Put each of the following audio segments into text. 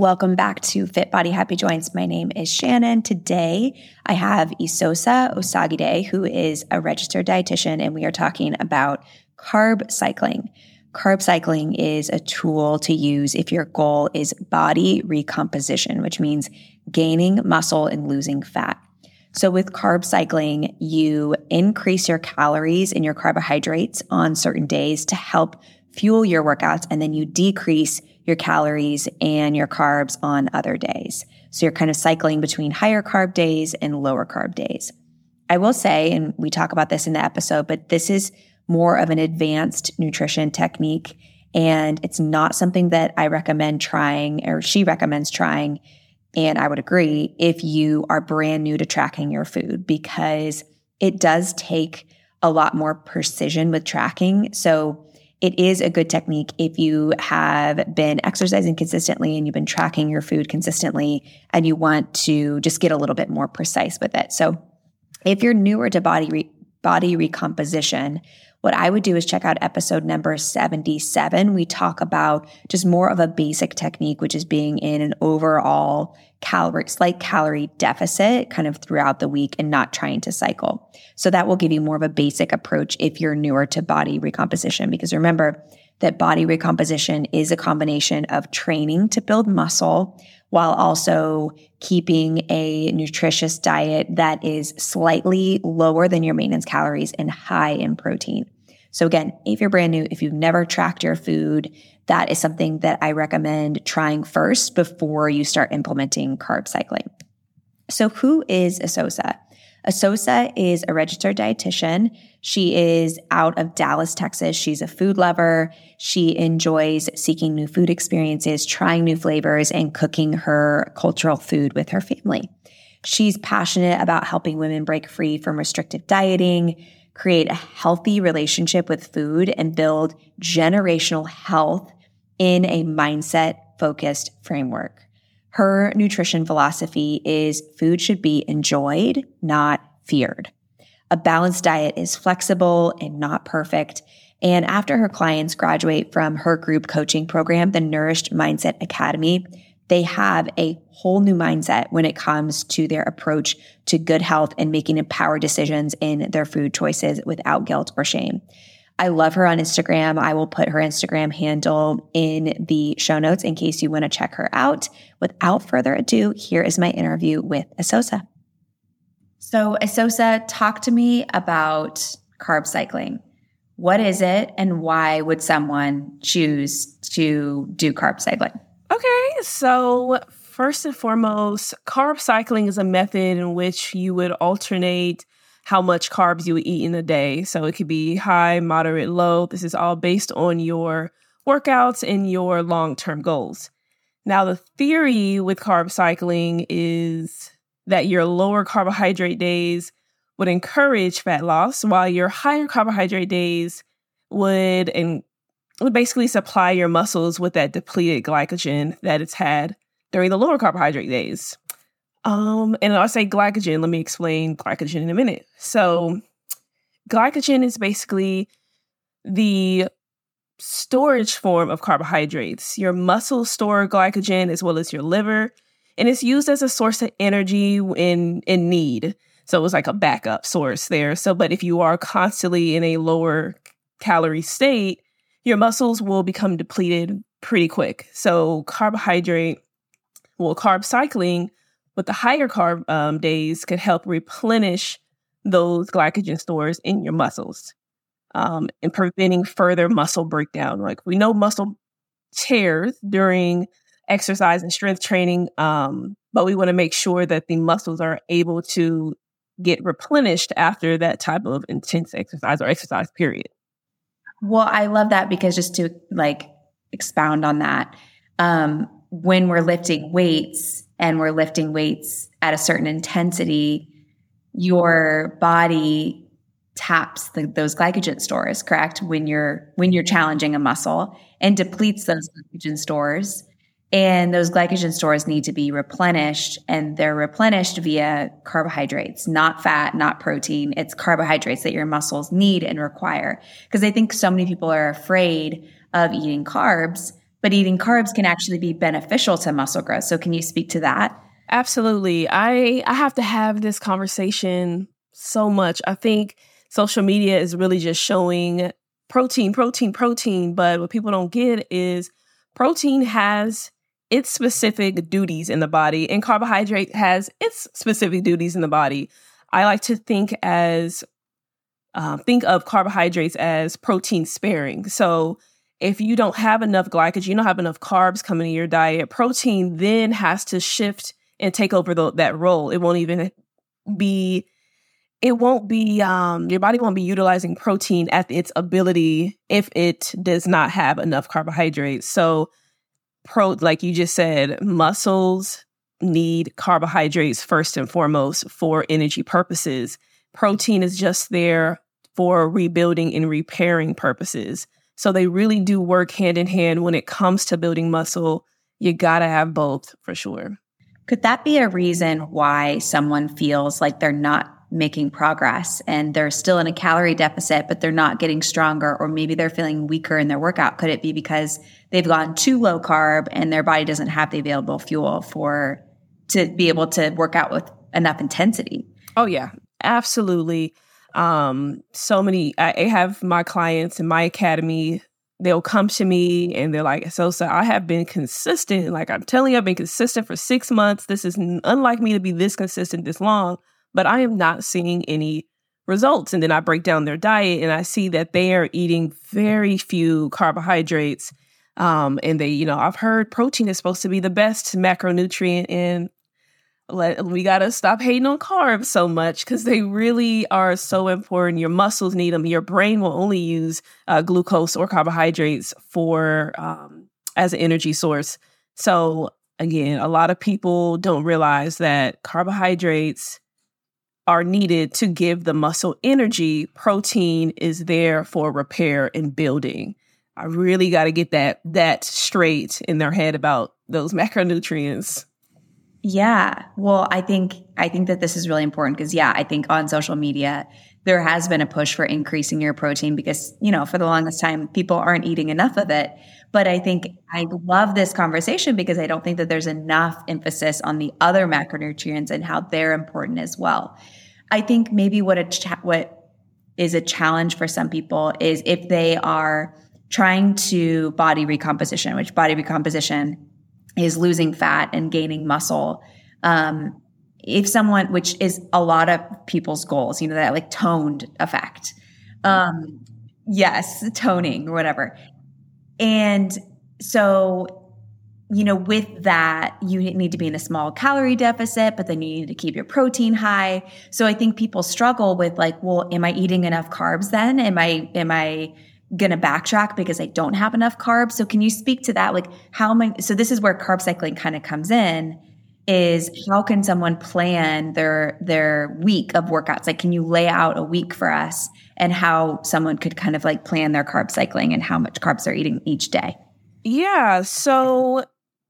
Welcome back to Fit Body Happy Joints. My name is Shannon. Today I have Esosa Osagiede, who is a registered dietitian, and we are talking about carb cycling. Carb cycling is a tool to use if your goal is body recomposition, which means gaining muscle and losing fat. So with carb cycling, you increase your calories and your carbohydrates on certain days to help fuel your workouts, and then you decrease your calories and your carbs on other days. So you're kind of cycling between higher carb days and lower carb days. I will say, and we talk about this in the episode, but this is more of an advanced nutrition technique. And it's not something that I recommend trying or she recommends trying. And I would agree if you are brand new to tracking your food because it does take a lot more precision with tracking. So it is a good technique if you have been exercising consistently and you've been tracking your food consistently and you want to just get a little bit more precise with it. So if you're newer to body re- body recomposition, what I would do is check out episode number 77. We talk about just more of a basic technique, which is being in an overall calorie, slight calorie deficit kind of throughout the week and not trying to cycle. So that will give you more of a basic approach if you're newer to body recomposition. Because remember that body recomposition is a combination of training to build muscle while also keeping a nutritious diet that is slightly lower than your maintenance calories and high in protein. So again, if you're brand new, if you've never tracked your food, that is something that I recommend trying first before you start implementing carb cycling. So who is Esosa? Esosa is a registered dietitian. She is out of Dallas, Texas. She's a food lover. She enjoys seeking new food experiences, trying new flavors, and cooking her cultural food with her family. She's passionate about helping women break free from restrictive dieting, create a healthy relationship with food, and build generational health in a mindset focused framework. Her nutrition philosophy is food should be enjoyed, not feared. A balanced diet is flexible and not perfect. And after her clients graduate from her group coaching program, the Nourished Mindset Academy, they have a whole new mindset when it comes to their approach to good health and making empowered decisions in their food choices without guilt or shame. I love her on Instagram. I will put her Instagram handle in the show notes in case you want to check her out. Without further ado, here is my interview with Esosa. So, Esosa, talk to me about carb cycling. What is it and why would someone choose to do carb cycling? Okay, so first and foremost, carb cycling is a method in which you would alternate how much carbs you eat in a day. So it could be high, moderate, low. This is all based on your workouts and your long term goals. Now, the theory with carb cycling is that your lower carbohydrate days would encourage fat loss, while your higher carbohydrate days would and would basically supply your muscles with that depleted glycogen that it's had during the lower carbohydrate days. Um, and I'll say glycogen. Let me explain glycogen in a minute. So, glycogen is basically the storage form of carbohydrates. Your muscles store glycogen as well as your liver, and it's used as a source of energy in in need. So it's like a backup source there. So, but if you are constantly in a lower calorie state, your muscles will become depleted pretty quick. So, carbohydrate, well, carb cycling but the higher carb um, days could help replenish those glycogen stores in your muscles um, and preventing further muscle breakdown. Like we know muscle tears during exercise and strength training, um, but we want to make sure that the muscles are able to get replenished after that type of intense exercise or exercise period. Well, I love that because just to like expound on that, um, when we're lifting weights, and we're lifting weights at a certain intensity, your body taps the, those glycogen stores, correct? When you're when you're challenging a muscle and depletes those glycogen stores. And those glycogen stores need to be replenished and they're replenished via carbohydrates, not fat, not protein. It's carbohydrates that your muscles need and require. Because I think so many people are afraid of eating carbs but eating carbs can actually be beneficial to muscle growth. So can you speak to that? Absolutely. I I have to have this conversation so much. I think social media is really just showing protein, protein, protein, but what people don't get is protein has its specific duties in the body and carbohydrate has its specific duties in the body. I like to think as uh, think of carbohydrates as protein sparing. So if you don't have enough glycogen, you don't have enough carbs coming in your diet, protein then has to shift and take over the, that role. It won't even be it won't be um, your body won't be utilizing protein at its ability if it does not have enough carbohydrates. So pro like you just said muscles need carbohydrates first and foremost for energy purposes. Protein is just there for rebuilding and repairing purposes so they really do work hand in hand when it comes to building muscle you gotta have both for sure could that be a reason why someone feels like they're not making progress and they're still in a calorie deficit, but they're not getting stronger, or maybe they're feeling weaker in their workout? Could it be because they've gone too low carb and their body doesn't have the available fuel for to be able to work out with enough intensity? Oh, yeah, absolutely. Um, so many, I, I have my clients in my academy they'll come to me and they're like, so, so I have been consistent. Like I'm telling you, I've been consistent for six months. This is unlike me to be this consistent this long but I am not seeing any results. And then I break down their diet and I see that they are eating very few carbohydrates. Um, and they, you know, I've heard protein is supposed to be the best macronutrient and let, we got to stop hating on carbs so much because they really are so important. Your muscles need them. Your brain will only use uh, glucose or carbohydrates for um, as an energy source. So again, a lot of people don't realize that carbohydrates are needed to give the muscle energy, protein is there for repair and building. I really got to get that that straight in their head about those macronutrients. Yeah. Well, I think I think that this is really important because yeah, I think on social media there has been a push for increasing your protein because, you know, for the longest time people aren't eating enough of it. But I think I love this conversation because I don't think that there's enough emphasis on the other macronutrients and how they're important as well. I think maybe what a cha- what is a challenge for some people is if they are trying to body recomposition, which body recomposition is losing fat and gaining muscle. Um, if someone, which is a lot of people's goals, you know, that like toned effect. Um, yes, toning or whatever. And so you know, with that, you need to be in a small calorie deficit, but then you need to keep your protein high. So I think people struggle with like, well, am I eating enough carbs then? Am I, am I going to backtrack because I don't have enough carbs? So can you speak to that? Like how am I, so this is where carb cycling kind of comes in is how can someone plan their, their week of workouts? Like, can you lay out a week for us and how someone could kind of like plan their carb cycling and how much carbs they're eating each day? Yeah. So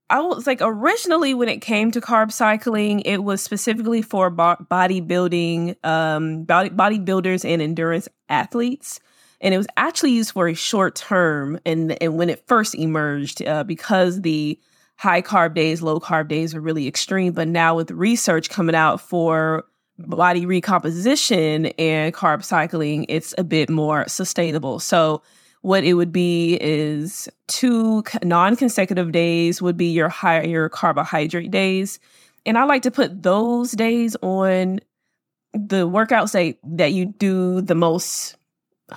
I was like originally when it came to carb cycling, it was specifically for bo- bodybuilding, um, body bodybuilders and endurance athletes, and it was actually used for a short term. And and when it first emerged, uh, because the high carb days, low carb days are really extreme. But now with research coming out for body recomposition and carb cycling, it's a bit more sustainable. So what it would be is two non-consecutive days would be your higher carbohydrate days and i like to put those days on the workouts that, that you do the most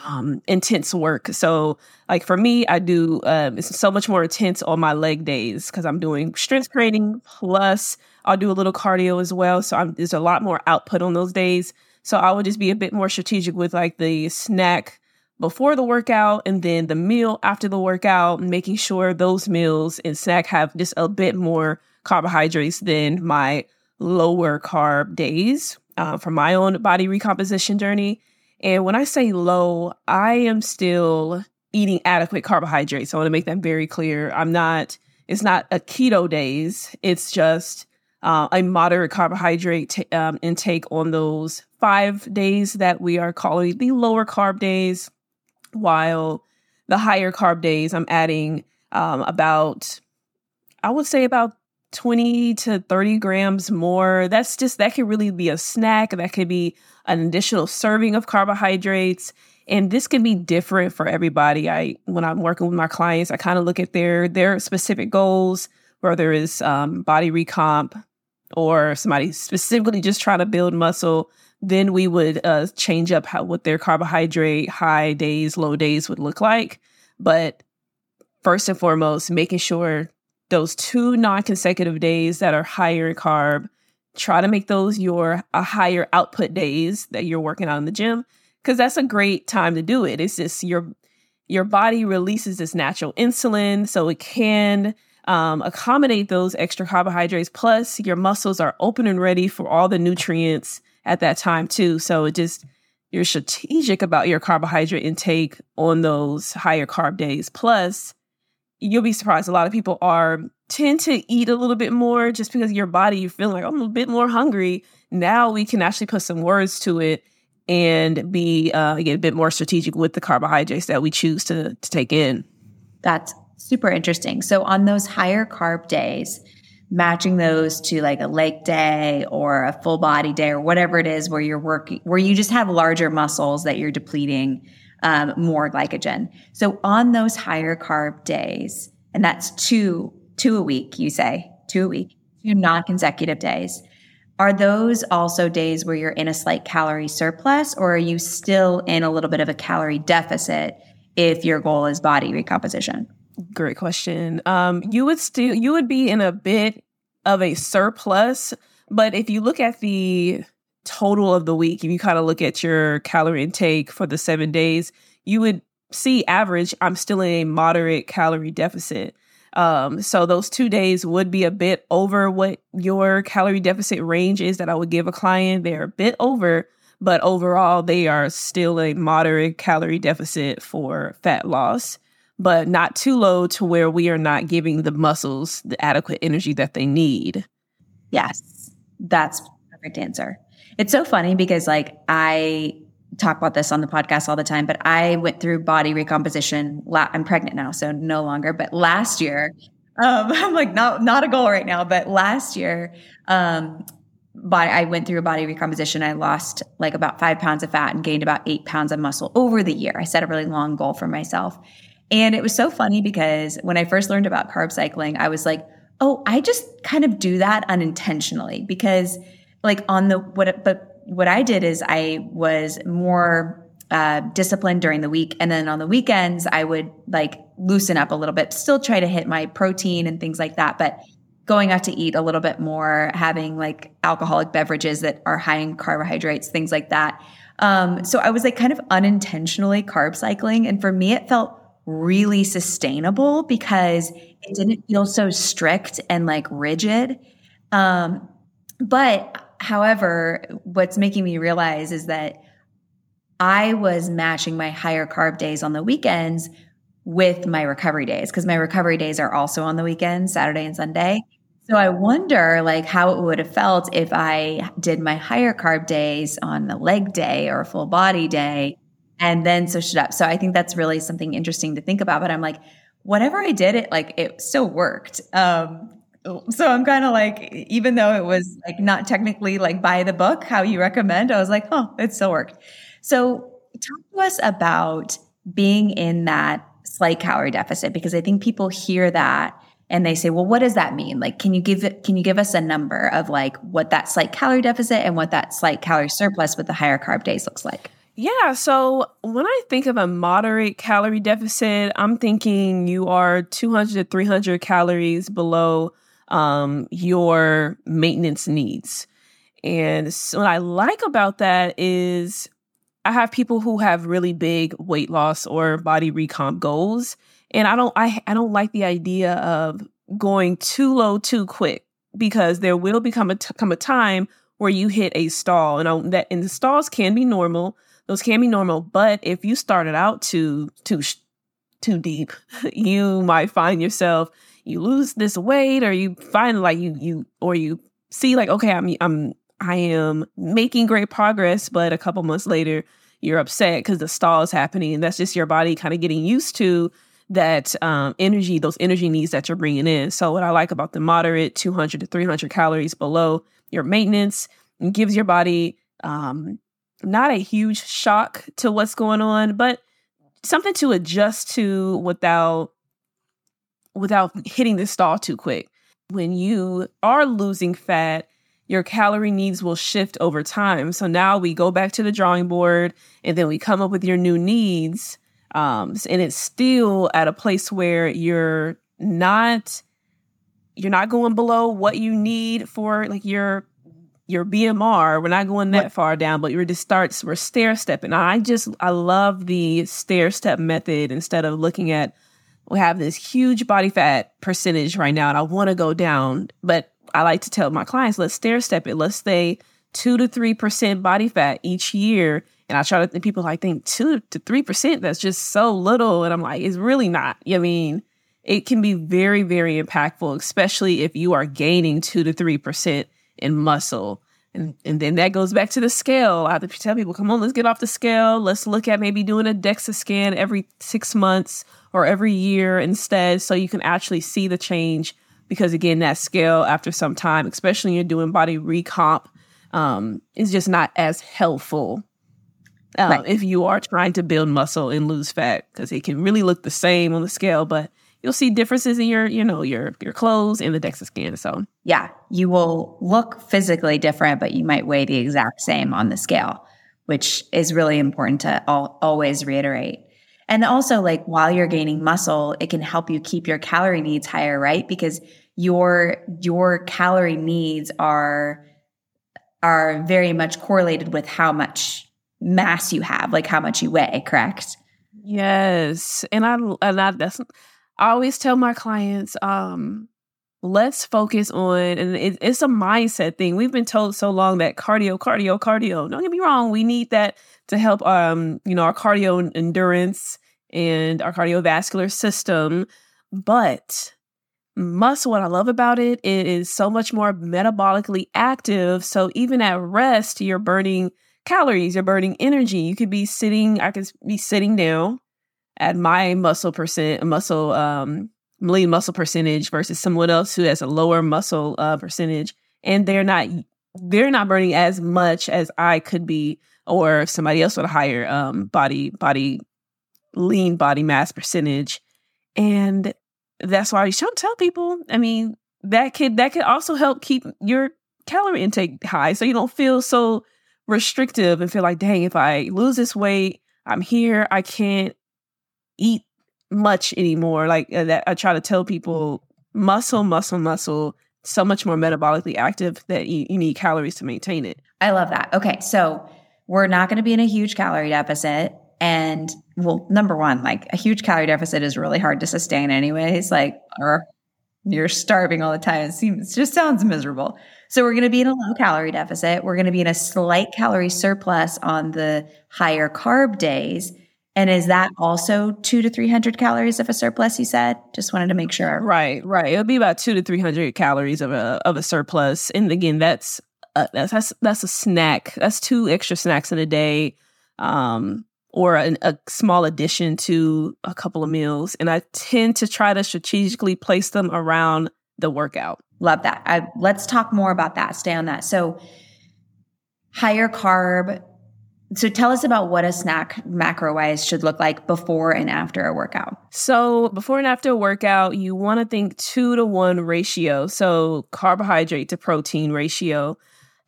um, intense work. So, like for me, I do um, it's so much more intense on my leg days because I'm doing strength training plus I'll do a little cardio as well. So I'm, there's a lot more output on those days. So I would just be a bit more strategic with like the snack before the workout and then the meal after the workout, making sure those meals and snack have just a bit more carbohydrates than my lower carb days uh, for my own body recomposition journey. And when I say low, I am still eating adequate carbohydrates. I want to make that very clear. I'm not, it's not a keto days. It's just uh, a moderate carbohydrate t- um, intake on those five days that we are calling the lower carb days while the higher carb days, I'm adding um, about, I would say about 20 to 30 grams more. That's just, that could really be a snack. That could be an additional serving of carbohydrates. And this can be different for everybody. I, when I'm working with my clients, I kind of look at their, their specific goals, whether it's um, body recomp or somebody specifically just trying to build muscle. Then we would uh, change up how, what their carbohydrate high days, low days would look like. But first and foremost, making sure those two non-consecutive days that are higher carb try to make those your a higher output days that you're working out in the gym because that's a great time to do it. It's just your your body releases this natural insulin so it can um, accommodate those extra carbohydrates plus your muscles are open and ready for all the nutrients at that time too. So it just you're strategic about your carbohydrate intake on those higher carb days plus you'll be surprised. A lot of people are tend to eat a little bit more just because your body you feel like I'm a bit more hungry. Now we can actually put some words to it and be uh, a bit more strategic with the carbohydrates that we choose to to take in. That's super interesting. So on those higher carb days, matching those to like a leg day or a full body day or whatever it is where you're working where you just have larger muscles that you're depleting um, more glycogen. So on those higher carb days, and that's two, two a week, you say, two a week, two non-consecutive days. Are those also days where you're in a slight calorie surplus or are you still in a little bit of a calorie deficit if your goal is body recomposition? Great question. Um, you would still you would be in a bit of a surplus, but if you look at the total of the week, if you kind of look at your calorie intake for the seven days, you would see average, I'm still in a moderate calorie deficit. Um, so those two days would be a bit over what your calorie deficit range is that I would give a client. They're a bit over, but overall, they are still a moderate calorie deficit for fat loss, but not too low to where we are not giving the muscles the adequate energy that they need. Yes, that's perfect answer. It's so funny because like I talk about this on the podcast all the time, but I went through body recomposition. La- I'm pregnant now, so no longer. But last year, um, I'm like not not a goal right now, but last year, um, body, I went through a body recomposition. I lost like about five pounds of fat and gained about eight pounds of muscle over the year. I set a really long goal for myself, and it was so funny because when I first learned about carb cycling, I was like, oh, I just kind of do that unintentionally because like on the what but what I did is I was more uh, disciplined during the week. And then on the weekends I would like loosen up a little bit still try to hit my protein and things like that. But going out to eat a little bit more having like alcoholic beverages that are high in carbohydrates things like that. Um, so I was like kind of unintentionally carb cycling. And for me it felt really sustainable because it didn't feel so strict and like rigid. Um, but However, what's making me realize is that I was matching my higher carb days on the weekends with my recovery days because my recovery days are also on the weekends, Saturday and Sunday. So I wonder like how it would have felt if I did my higher carb days on the leg day or a full body day and then switched it up. So I think that's really something interesting to think about. But I'm like, whatever I did, it like it still worked. Um, so I'm kind of like, even though it was like not technically like by the book, how you recommend, I was like, oh, it still worked. So talk to us about being in that slight calorie deficit, because I think people hear that and they say, well, what does that mean? Like, can you give it, can you give us a number of like what that slight calorie deficit and what that slight calorie surplus with the higher carb days looks like? Yeah. So when I think of a moderate calorie deficit, I'm thinking you are 200 to 300 calories below um, your maintenance needs. And so what I like about that is I have people who have really big weight loss or body recomp goals. And I don't I, I don't like the idea of going too low too quick because there will become a t- come a time where you hit a stall and I, that and the stalls can be normal those can be normal but if you started out too too too deep you might find yourself you lose this weight or you find like you you or you see like okay I'm I'm I am making great progress but a couple months later you're upset cuz the stall is happening and that's just your body kind of getting used to that um, energy, those energy needs that you're bringing in. So, what I like about the moderate 200 to 300 calories below your maintenance gives your body um, not a huge shock to what's going on, but something to adjust to without without hitting the stall too quick. When you are losing fat, your calorie needs will shift over time. So now we go back to the drawing board and then we come up with your new needs. Um, and it's still at a place where you're not you're not going below what you need for like your your BMR. We're not going that far down, but we're just starts we're stair stepping. I just I love the stair step method instead of looking at we have this huge body fat percentage right now and I want to go down. But I like to tell my clients, let's stair step it. Let's stay two to three percent body fat each year. And I try to think people like think two to three percent, that's just so little. And I'm like, it's really not. I mean, it can be very, very impactful, especially if you are gaining two to three percent in muscle. And, and then that goes back to the scale. I have to tell people, come on, let's get off the scale. Let's look at maybe doing a DEXA scan every six months or every year instead so you can actually see the change. Because again, that scale after some time, especially when you're doing body recomp, um, is just not as helpful uh, right. if you are trying to build muscle and lose fat because it can really look the same on the scale, but you'll see differences in your, you know, your your clothes and the DEXA scan. So yeah, you will look physically different, but you might weigh the exact same on the scale, which is really important to al- always reiterate. And also, like while you're gaining muscle, it can help you keep your calorie needs higher, right? Because your your calorie needs are are very much correlated with how much mass you have, like how much you weigh, correct? Yes, and I and I that's I always tell my clients, um, let's focus on, and it, it's a mindset thing. We've been told so long that cardio, cardio, cardio. Don't get me wrong, we need that to help, um, you know, our cardio endurance and our cardiovascular system. But muscle, what I love about it, it is so much more metabolically active. So even at rest, you're burning calories, you're burning energy. You could be sitting, I could be sitting down at my muscle percent muscle um lean muscle percentage versus someone else who has a lower muscle uh, percentage. And they're not they're not burning as much as I could be or somebody else with a higher um body body lean body mass percentage. And that's why I should tell people. I mean that could that could also help keep your calorie intake high so you don't feel so restrictive and feel like dang if I lose this weight I'm here I can't eat much anymore. Like uh, that, I try to tell people muscle, muscle, muscle. So much more metabolically active that you, you need calories to maintain it. I love that. Okay, so we're not going to be in a huge calorie deficit. And well, number one, like a huge calorie deficit is really hard to sustain, anyways. Like, or you're starving all the time. It seems it just sounds miserable. So we're going to be in a low calorie deficit. We're going to be in a slight calorie surplus on the higher carb days. And is that also two to 300 calories of a surplus, you said? Just wanted to make sure. Right, right. It'll be about two to 300 calories of a, of a surplus. And again, that's, uh, that's, that's, that's a snack. That's two extra snacks in a day. Um, or an, a small addition to a couple of meals. And I tend to try to strategically place them around the workout. Love that. I, let's talk more about that. Stay on that. So, higher carb, so tell us about what a snack macro wise should look like before and after a workout. So before and after a workout, you want to think two to one ratio. So carbohydrate to protein ratio,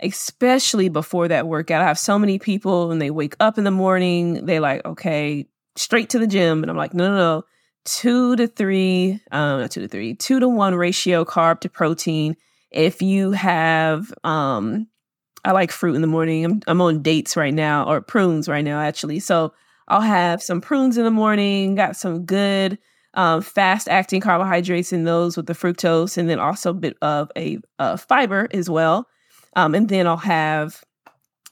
especially before that workout. I have so many people and they wake up in the morning, they like, okay, straight to the gym. And I'm like, no, no, no. Two to three, um, not two to three, two to one ratio carb to protein. If you have um I like fruit in the morning. I'm, I'm on dates right now, or prunes right now, actually. So I'll have some prunes in the morning, got some good um, fast acting carbohydrates in those with the fructose, and then also a bit of a, a fiber as well. Um, and then I'll have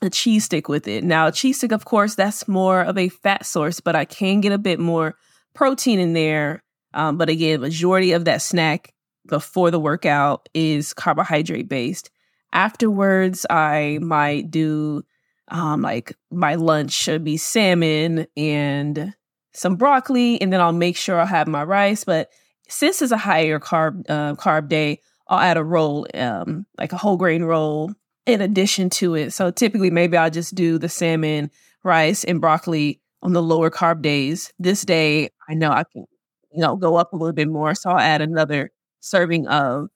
a cheese stick with it. Now, cheese stick, of course, that's more of a fat source, but I can get a bit more protein in there. Um, but again, majority of that snack before the workout is carbohydrate based. Afterwards, I might do um, like my lunch should be salmon and some broccoli, and then I'll make sure I'll have my rice. But since it's a higher carb uh, carb day, I'll add a roll, um, like a whole grain roll, in addition to it. So typically, maybe I'll just do the salmon, rice, and broccoli on the lower carb days. This day, I know I can, you know, go up a little bit more. So I'll add another serving of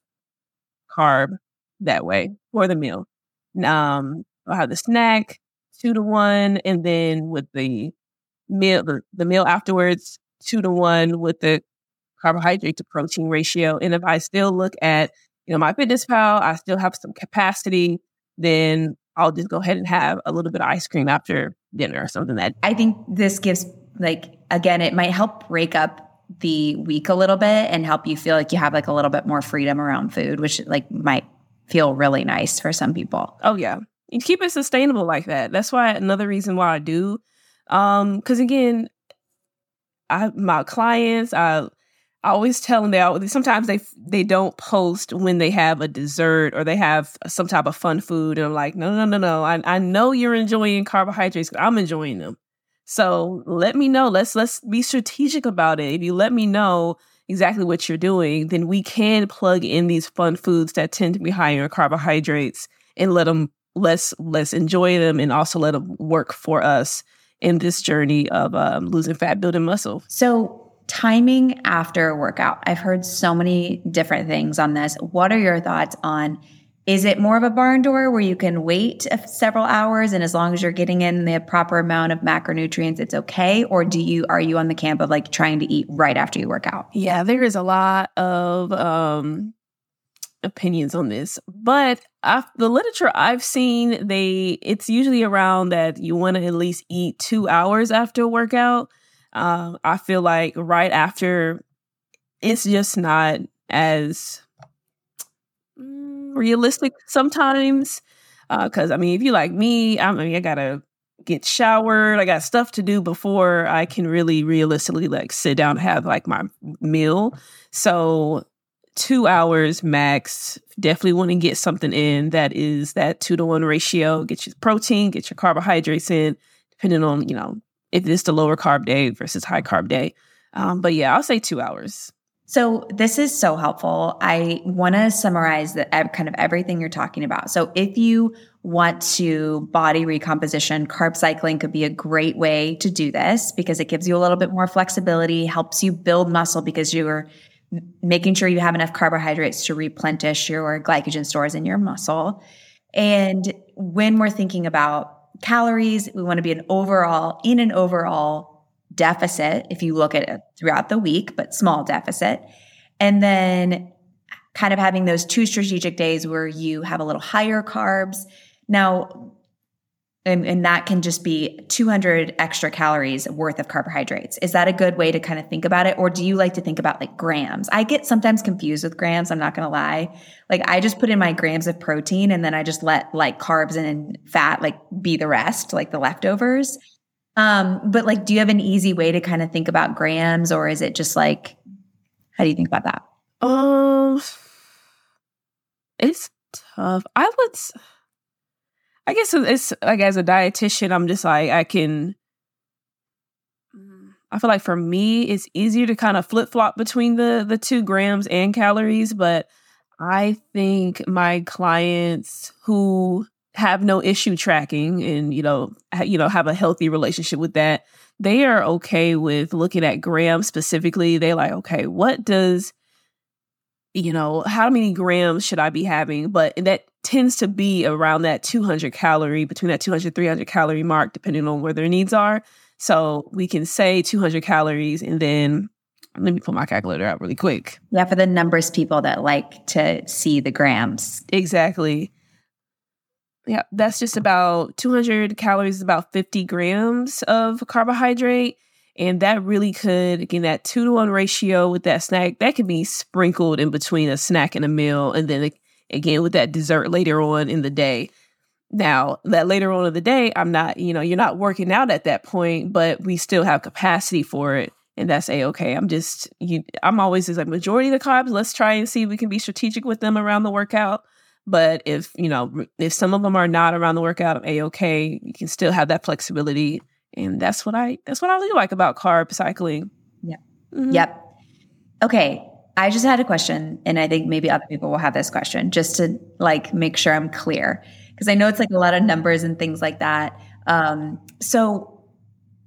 carb that way for the meal. Um, I'll have the snack two to one, and then with the meal, the, the meal afterwards, two to one with the carbohydrate to protein ratio. And if I still look at, you know, MyFitnessPal, I still have some capacity, then I'll just go ahead and have a little bit of ice cream after dinner or something that I think this gives like again, it might help break up the week a little bit and help you feel like you have like a little bit more freedom around food, which like might feel really nice for some people. Oh yeah. And keep it sustainable like that. That's why another reason why I do. Um, cause again, I my clients, I I always tell them that sometimes they they don't post when they have a dessert or they have some type of fun food, and I'm like, no, no, no, no. I I know you're enjoying carbohydrates. I'm enjoying them. So let me know. Let's let's be strategic about it. If you let me know exactly what you're doing, then we can plug in these fun foods that tend to be higher in carbohydrates and let them let's let's enjoy them and also let them work for us in this journey of um, losing fat, building muscle. So timing after a workout. I've heard so many different things on this. What are your thoughts on is it more of a barn door where you can wait several hours and as long as you're getting in the proper amount of macronutrients, it's okay? Or do you are you on the camp of like trying to eat right after you work out? Yeah, there is a lot of um opinions on this, but I, the literature I've seen, they it's usually around that you want to at least eat two hours after a workout. Uh, I feel like right after, it's just not as realistic sometimes. Because uh, I mean, if you like me, I mean, I gotta get showered. I got stuff to do before I can really realistically like sit down and have like my meal. So two hours max. Definitely want to get something in that is that two to one ratio. Get your protein, get your carbohydrates in, depending on you know if it's the lower carb day versus high carb day. Um, but yeah, I'll say two hours. So this is so helpful. I want to summarize the kind of everything you're talking about. So if you want to body recomposition, carb cycling could be a great way to do this because it gives you a little bit more flexibility, helps you build muscle because you're making sure you have enough carbohydrates to replenish your glycogen stores in your muscle. And when we're thinking about calories, we want to be an overall in an overall deficit if you look at it throughout the week, but small deficit. And then kind of having those two strategic days where you have a little higher carbs. Now, and, and, that can just be 200 extra calories worth of carbohydrates. Is that a good way to kind of think about it? Or do you like to think about like grams? I get sometimes confused with grams. I'm not going to lie. Like I just put in my grams of protein and then I just let like carbs and fat like be the rest, like the leftovers. Um, but like, do you have an easy way to kind of think about grams, or is it just like, how do you think about that? Um, it's tough. I would, I guess it's like as a dietitian, I'm just like I can. Mm, I feel like for me, it's easier to kind of flip flop between the the two grams and calories, but I think my clients who have no issue tracking and you know ha- you know have a healthy relationship with that they are okay with looking at grams specifically they like okay what does you know how many grams should i be having but that tends to be around that 200 calorie between that 200 300 calorie mark depending on where their needs are so we can say 200 calories and then let me pull my calculator out really quick. Yeah, for the numbers people that like to see the grams. Exactly. Yeah, that's just about 200 calories, about 50 grams of carbohydrate. And that really could, again, that two to one ratio with that snack, that can be sprinkled in between a snack and a meal. And then again, with that dessert later on in the day. Now, that later on in the day, I'm not, you know, you're not working out at that point, but we still have capacity for it. And that's a okay. I'm just, you, I'm always just like majority of the carbs. Let's try and see if we can be strategic with them around the workout but if, you know, if some of them are not around the workout, a okay, you can still have that flexibility And that's what I that's what I really like about carb cycling. Yeah. Mm-hmm. Yep. Okay. I just had a question, and I think maybe other people will have this question just to like make sure I'm clear. Because I know it's like a lot of numbers and things like that. Um, so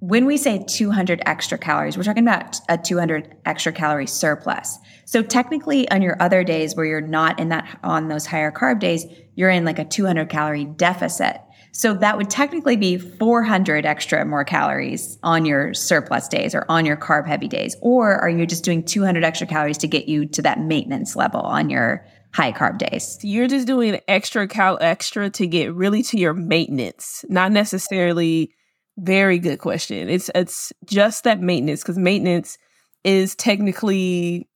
when we say 200 extra calories, we're talking about a 200 extra calorie surplus. So technically on your other days where you're not in that on those higher carb days, you're in like a 200 calorie deficit. So that would technically be 400 extra more calories on your surplus days or on your carb heavy days. Or are you just doing 200 extra calories to get you to that maintenance level on your high carb days? You're just doing extra cal extra to get really to your maintenance, not necessarily very good question. It's it's just that maintenance because maintenance is technically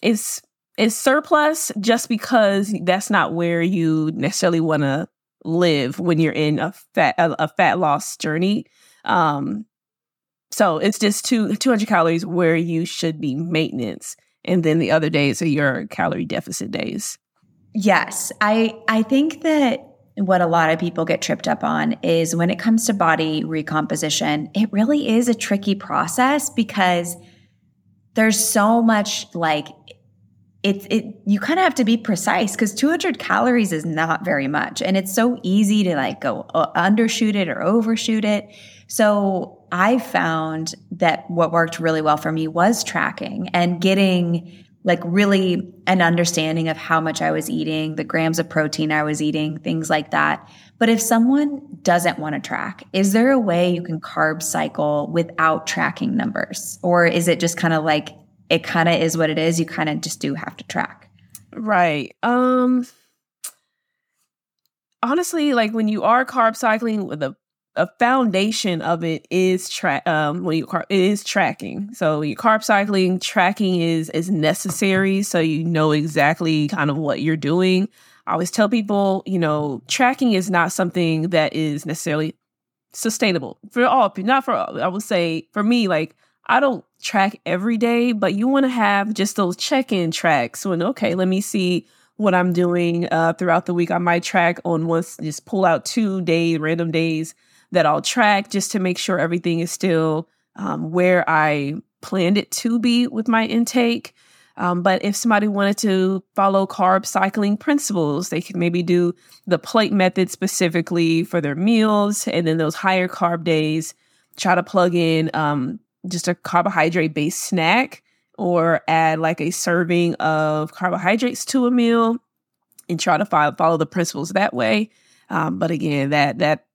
is is surplus just because that's not where you necessarily want to live when you're in a fat a, a fat loss journey. Um, so it's just two 200 calories where you should be maintenance, and then the other days are your calorie deficit days. Yes, I I think that what a lot of people get tripped up on is when it comes to body recomposition, it really is a tricky process because there's so much like it's it you kind of have to be precise because 200 calories is not very much and it's so easy to like go uh, undershoot it or overshoot it. So i found that what worked really well for me was tracking and getting like really an understanding of how much I was eating, the grams of protein I was eating, things like that. But if someone doesn't want to track, is there a way you can carb cycle without tracking numbers? Or is it just kind of like it kind of is what it is, you kind of just do have to track? Right. Um honestly, like when you are carb cycling with a a foundation of it is track um when you car- it is tracking. So your carb cycling tracking is is necessary so you know exactly kind of what you're doing. I always tell people you know tracking is not something that is necessarily sustainable for all not for all i would say for me like i don't track every day but you want to have just those check-in tracks when okay let me see what i'm doing uh, throughout the week. I might track on once just pull out two day random days that I'll track just to make sure everything is still um, where I planned it to be with my intake. Um, but if somebody wanted to follow carb cycling principles, they could maybe do the plate method specifically for their meals. And then those higher carb days, try to plug in um, just a carbohydrate based snack or add like a serving of carbohydrates to a meal and try to follow, follow the principles that way. Um, but again, that that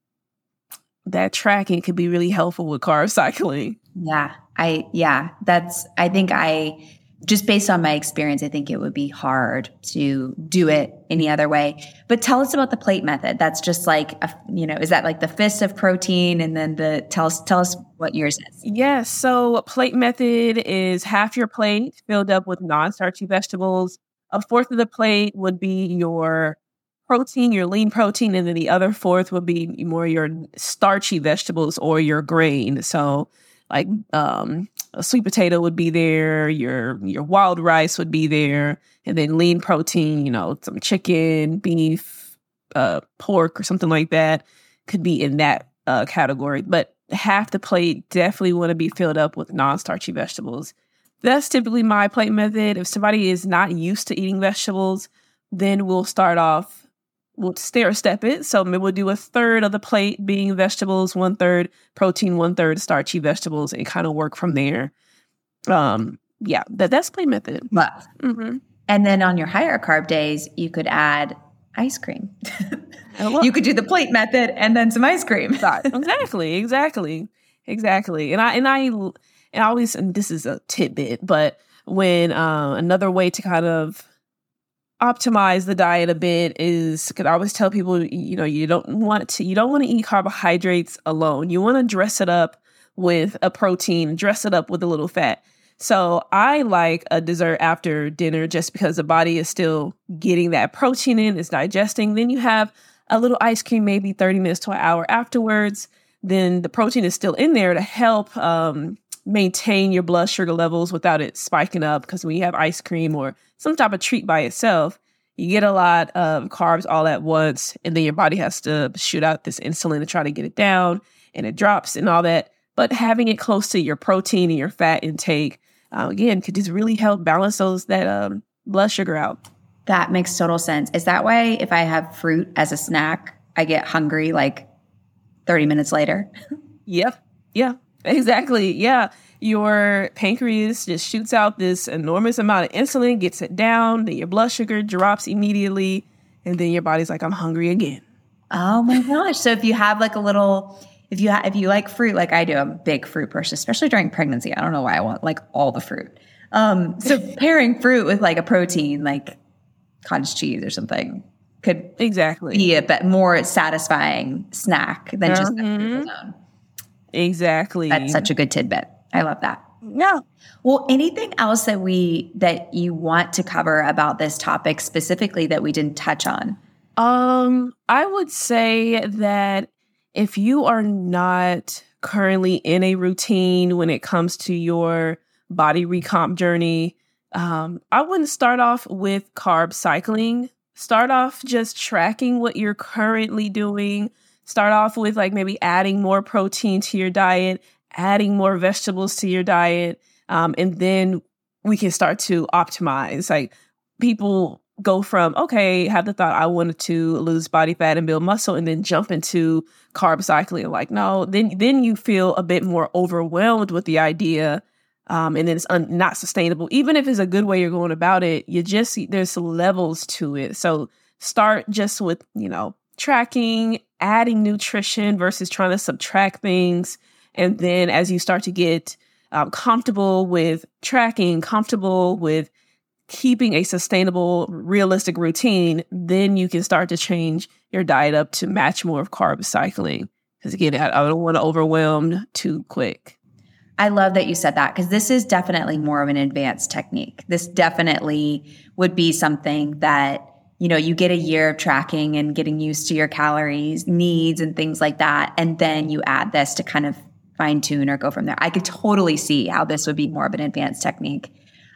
that tracking could be really helpful with carb cycling. Yeah. I yeah, that's I think I just based on my experience, I think it would be hard to do it any other way. But tell us about the plate method. That's just like a, you know, is that like the fist of protein and then the tell us tell us what yours is. Yes, so plate method is half your plate filled up with non-starchy vegetables. A fourth of the plate would be your protein, your lean protein, and then the other fourth would be more your starchy vegetables or your grain. So like um, a sweet potato would be there, your your wild rice would be there, and then lean protein, you know, some chicken, beef, uh, pork, or something like that could be in that uh, category. But half the plate definitely want to be filled up with non-starchy vegetables. That's typically my plate method. If somebody is not used to eating vegetables, then we'll start off we'll stair step it. So maybe we'll do a third of the plate being vegetables, one third protein, one third starchy vegetables, and kind of work from there. Um, yeah, that that's plate method. Love. Mm-hmm. And then on your higher carb days, you could add ice cream. you could do the plate method and then some ice cream. exactly, exactly, exactly. And I and I and I always and this is a tidbit, but when uh, another way to kind of optimize the diet a bit is because I always tell people, you know, you don't want to you don't want to eat carbohydrates alone. You want to dress it up with a protein, dress it up with a little fat. So I like a dessert after dinner just because the body is still getting that protein in, it's digesting. Then you have a little ice cream, maybe 30 minutes to an hour afterwards. Then the protein is still in there to help um, maintain your blood sugar levels without it spiking up. Because when you have ice cream or some type of treat by itself, you get a lot of carbs all at once, and then your body has to shoot out this insulin to try to get it down. and it drops and all that. But having it close to your protein and your fat intake, uh, again, could just really help balance those that um, blood sugar out. That makes total sense. Is that why if I have fruit as a snack, I get hungry like 30 minutes later? yep. Yeah, exactly. Yeah. Your pancreas just shoots out this enormous amount of insulin, gets it down, then your blood sugar drops immediately, and then your body's like, I'm hungry again. Oh my gosh. So if you have like a little if you ha- if you like fruit like I do, I'm a big fruit person, especially during pregnancy. I don't know why I want like all the fruit. Um, so pairing fruit with like a protein like cottage cheese or something could exactly be a bit more satisfying snack than just mm-hmm. Exactly. That's such a good tidbit. I love that. Yeah. Well, anything else that we that you want to cover about this topic specifically that we didn't touch on? Um, I would say that if you are not currently in a routine when it comes to your body recomp journey, um, I wouldn't start off with carb cycling. Start off just tracking what you're currently doing. Start off with like maybe adding more protein to your diet, adding more vegetables to your diet, um, and then we can start to optimize. Like people go from okay have the thought i wanted to lose body fat and build muscle and then jump into carb cycling. Like no. Then then you feel a bit more overwhelmed with the idea um, and then it's un- not sustainable. Even if it's a good way you're going about it you just there's levels to it. So start just with you know tracking adding nutrition versus trying to subtract things and then as you start to get um, comfortable with tracking comfortable with keeping a sustainable, realistic routine, then you can start to change your diet up to match more of carb cycling. Because again, I, I don't want to overwhelm too quick. I love that you said that because this is definitely more of an advanced technique. This definitely would be something that, you know, you get a year of tracking and getting used to your calories, needs, and things like that. And then you add this to kind of fine tune or go from there. I could totally see how this would be more of an advanced technique.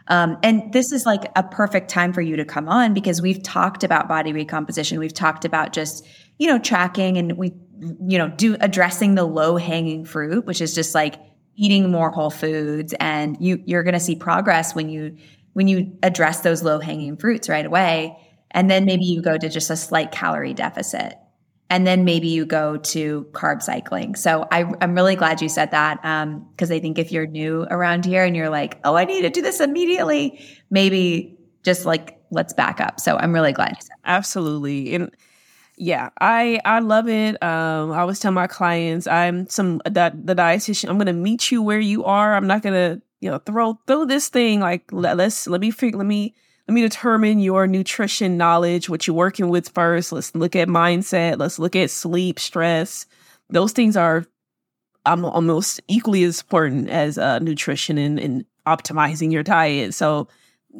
Um, and this is like a perfect time for you to come on because we've talked about body recomposition. We've talked about just, you know, tracking and we, you know, do addressing the low hanging fruit, which is just like eating more whole foods. And you, you're going to see progress when you, when you address those low hanging fruits right away. And then maybe you go to just a slight calorie deficit and then maybe you go to carb cycling. So I, am really glad you said that because um, I think if you're new around here and you're like, oh, I need to do this immediately, maybe just like let's back up. So I'm really glad you said. That. Absolutely, and yeah, I I love it. Um, I always tell my clients I'm some the, the dietitian. I'm to meet you where you are. I'm not to you know throw throw this thing like let, let's let me figure let me let me determine your nutrition knowledge, what you're working with first. Let's look at mindset. Let's look at sleep, stress. Those things are um, almost equally as important as uh, nutrition and, and optimizing your diet. So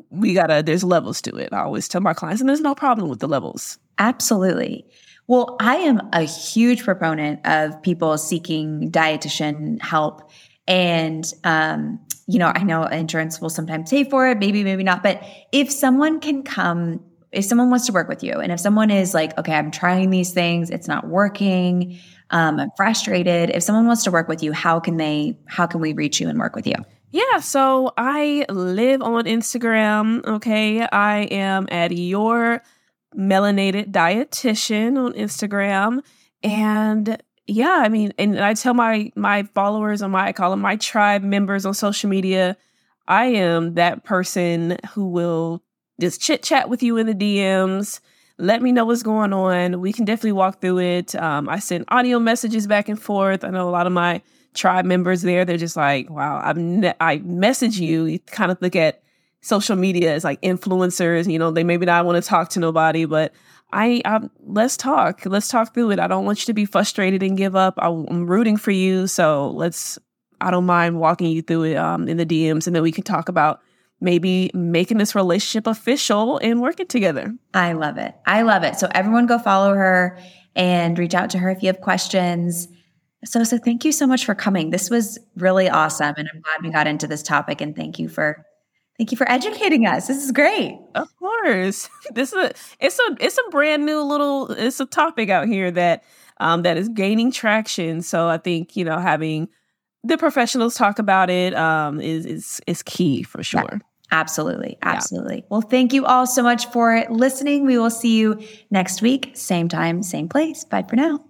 we gotta, there's levels to it. I always tell my clients, and there's no problem with the levels. Absolutely. Well, I am a huge proponent of people seeking dietitian help. And um, you know, I know insurance will sometimes pay for it, maybe, maybe not. But if someone can come, if someone wants to work with you, and if someone is like, okay, I'm trying these things, it's not working, um, I'm frustrated. If someone wants to work with you, how can they, how can we reach you and work with you? Yeah, so I live on Instagram. Okay. I am at your melanated dietitian on Instagram. And yeah, I mean, and I tell my my followers on my I call them my tribe members on social media, I am that person who will just chit chat with you in the DMs. Let me know what's going on. We can definitely walk through it. Um, I send audio messages back and forth. I know a lot of my tribe members there. They're just like, wow, I've ne- I message you. You kind of look at social media as like influencers. You know, they maybe not want to talk to nobody, but I, I let's talk. Let's talk through it. I don't want you to be frustrated and give up. I, am rooting for you, so let's. I don't mind walking you through it um, in the DMs, and then we can talk about maybe making this relationship official and working together. I love it. I love it. So everyone, go follow her and reach out to her if you have questions. So, so thank you so much for coming. This was really awesome, and I'm glad we got into this topic. And thank you for Thank you for educating us. This is great. Of course. This is a it's a it's a brand new little it's a topic out here that um that is gaining traction. So I think, you know, having the professionals talk about it um is is is key for sure. Yeah. Absolutely. Absolutely. Yeah. Well, thank you all so much for listening. We will see you next week, same time, same place. Bye for now.